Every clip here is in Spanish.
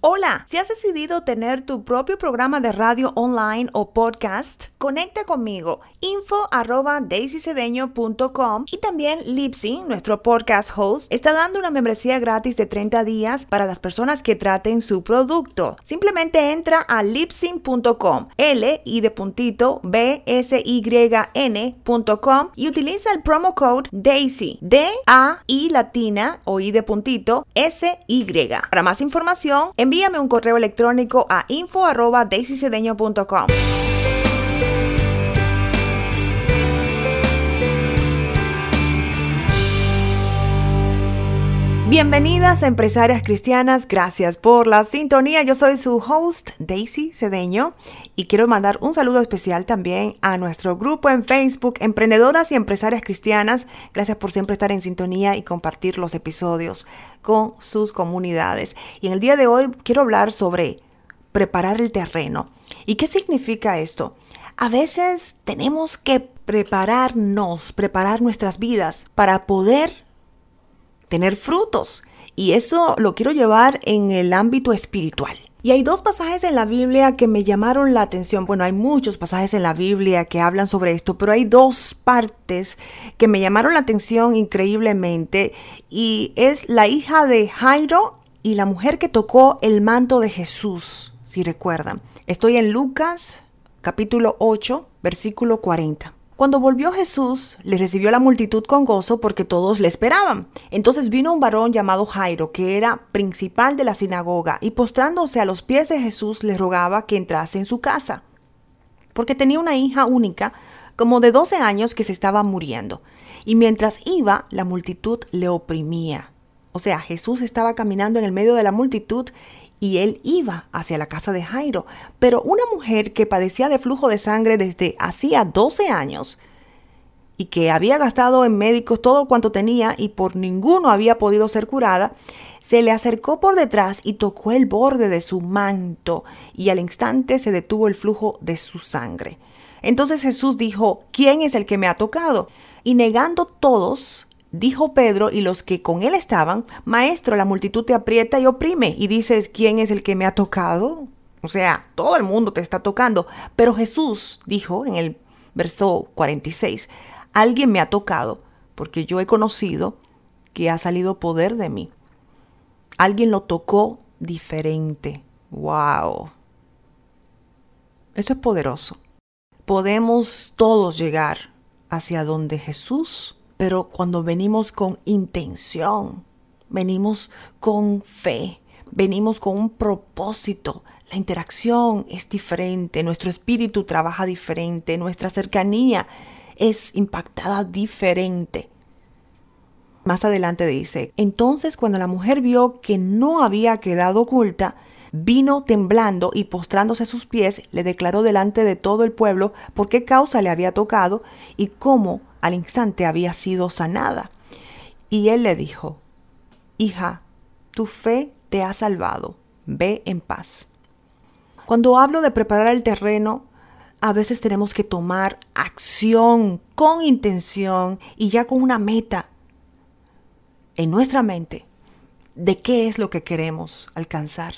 Hola, si has decidido tener tu propio programa de radio online o podcast, conecta conmigo info arroba y también Lipsy, nuestro podcast host, está dando una membresía gratis de 30 días para las personas que traten su producto. Simplemente entra a lipsyn.com, L y de puntito B S Y N.com y utiliza el promo code Daisy, D A I latina o I de puntito S Y. Para más información, envíame un correo electrónico a info Bienvenidas empresarias cristianas, gracias por la sintonía. Yo soy su host Daisy Cedeño y quiero mandar un saludo especial también a nuestro grupo en Facebook, Emprendedoras y Empresarias Cristianas. Gracias por siempre estar en sintonía y compartir los episodios con sus comunidades. Y en el día de hoy quiero hablar sobre preparar el terreno. ¿Y qué significa esto? A veces tenemos que prepararnos, preparar nuestras vidas para poder tener frutos. Y eso lo quiero llevar en el ámbito espiritual. Y hay dos pasajes en la Biblia que me llamaron la atención. Bueno, hay muchos pasajes en la Biblia que hablan sobre esto, pero hay dos partes que me llamaron la atención increíblemente. Y es la hija de Jairo y la mujer que tocó el manto de Jesús, si recuerdan. Estoy en Lucas capítulo 8, versículo 40. Cuando volvió Jesús, le recibió la multitud con gozo porque todos le esperaban. Entonces vino un varón llamado Jairo, que era principal de la sinagoga, y postrándose a los pies de Jesús le rogaba que entrase en su casa, porque tenía una hija única, como de 12 años, que se estaba muriendo. Y mientras iba, la multitud le oprimía. O sea, Jesús estaba caminando en el medio de la multitud y él iba hacia la casa de Jairo. Pero una mujer que padecía de flujo de sangre desde hacía 12 años y que había gastado en médicos todo cuanto tenía y por ninguno había podido ser curada, se le acercó por detrás y tocó el borde de su manto y al instante se detuvo el flujo de su sangre. Entonces Jesús dijo, ¿quién es el que me ha tocado? Y negando todos, Dijo Pedro y los que con él estaban, Maestro, la multitud te aprieta y oprime y dices, ¿quién es el que me ha tocado? O sea, todo el mundo te está tocando. Pero Jesús dijo en el verso 46, alguien me ha tocado porque yo he conocido que ha salido poder de mí. Alguien lo tocó diferente. ¡Wow! Eso es poderoso. Podemos todos llegar hacia donde Jesús pero cuando venimos con intención, venimos con fe, venimos con un propósito, la interacción es diferente, nuestro espíritu trabaja diferente, nuestra cercanía es impactada diferente. Más adelante dice, entonces cuando la mujer vio que no había quedado oculta, vino temblando y postrándose a sus pies, le declaró delante de todo el pueblo por qué causa le había tocado y cómo al instante había sido sanada. Y él le dijo, Hija, tu fe te ha salvado, ve en paz. Cuando hablo de preparar el terreno, a veces tenemos que tomar acción con intención y ya con una meta en nuestra mente de qué es lo que queremos alcanzar,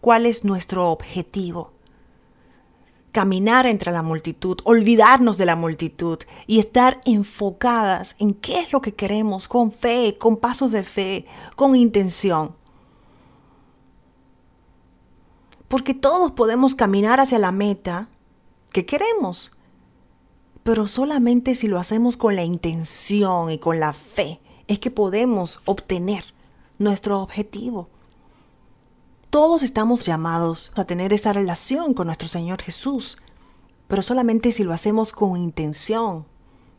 cuál es nuestro objetivo caminar entre la multitud, olvidarnos de la multitud y estar enfocadas en qué es lo que queremos, con fe, con pasos de fe, con intención. Porque todos podemos caminar hacia la meta que queremos, pero solamente si lo hacemos con la intención y con la fe es que podemos obtener nuestro objetivo. Todos estamos llamados a tener esa relación con nuestro Señor Jesús, pero solamente si lo hacemos con intención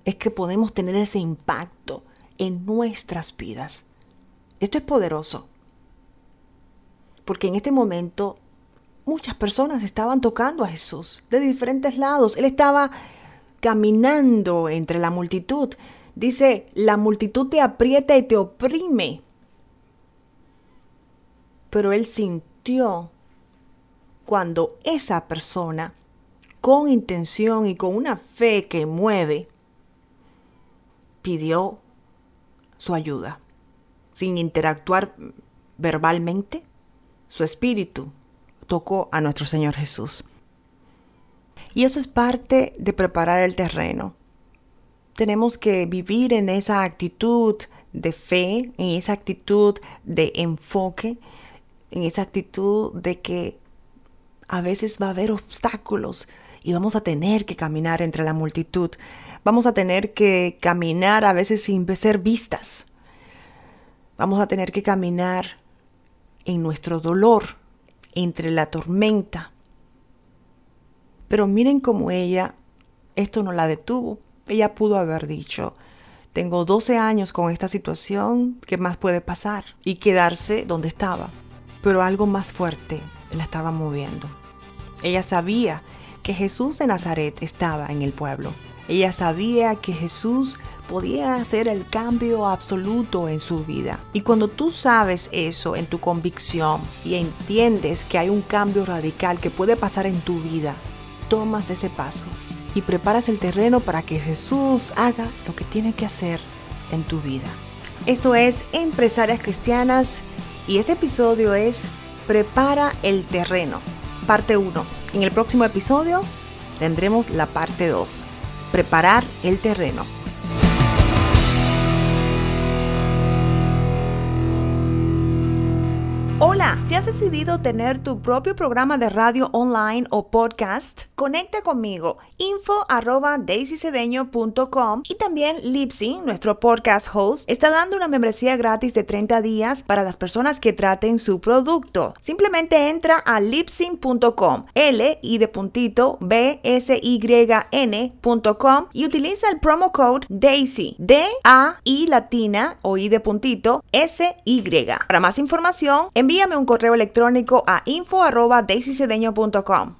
es que podemos tener ese impacto en nuestras vidas. Esto es poderoso, porque en este momento muchas personas estaban tocando a Jesús de diferentes lados. Él estaba caminando entre la multitud. Dice, la multitud te aprieta y te oprime pero él sintió cuando esa persona, con intención y con una fe que mueve, pidió su ayuda, sin interactuar verbalmente, su espíritu tocó a nuestro Señor Jesús. Y eso es parte de preparar el terreno. Tenemos que vivir en esa actitud de fe, en esa actitud de enfoque, en esa actitud de que a veces va a haber obstáculos y vamos a tener que caminar entre la multitud. Vamos a tener que caminar a veces sin ser vistas. Vamos a tener que caminar en nuestro dolor, entre la tormenta. Pero miren cómo ella, esto no la detuvo. Ella pudo haber dicho, tengo 12 años con esta situación, ¿qué más puede pasar? Y quedarse donde estaba. Pero algo más fuerte la estaba moviendo. Ella sabía que Jesús de Nazaret estaba en el pueblo. Ella sabía que Jesús podía hacer el cambio absoluto en su vida. Y cuando tú sabes eso en tu convicción y entiendes que hay un cambio radical que puede pasar en tu vida, tomas ese paso y preparas el terreno para que Jesús haga lo que tiene que hacer en tu vida. Esto es Empresarias Cristianas y este episodio es Prepara el terreno, parte 1. En el próximo episodio tendremos la parte 2, Preparar el terreno. Hola, si has decidido tener tu propio programa de radio online o podcast, conecta conmigo info arroba daisycedeño.com y también Lipsy, nuestro podcast host, está dando una membresía gratis de 30 días para las personas que traten su producto. Simplemente entra a lipsyn.com, L y de puntito B S Y N.com y utiliza el promo code Daisy, D A I latina o I de puntito S Y. Para más información, envíame un correo electrónico a info arroba daisycedeño.com.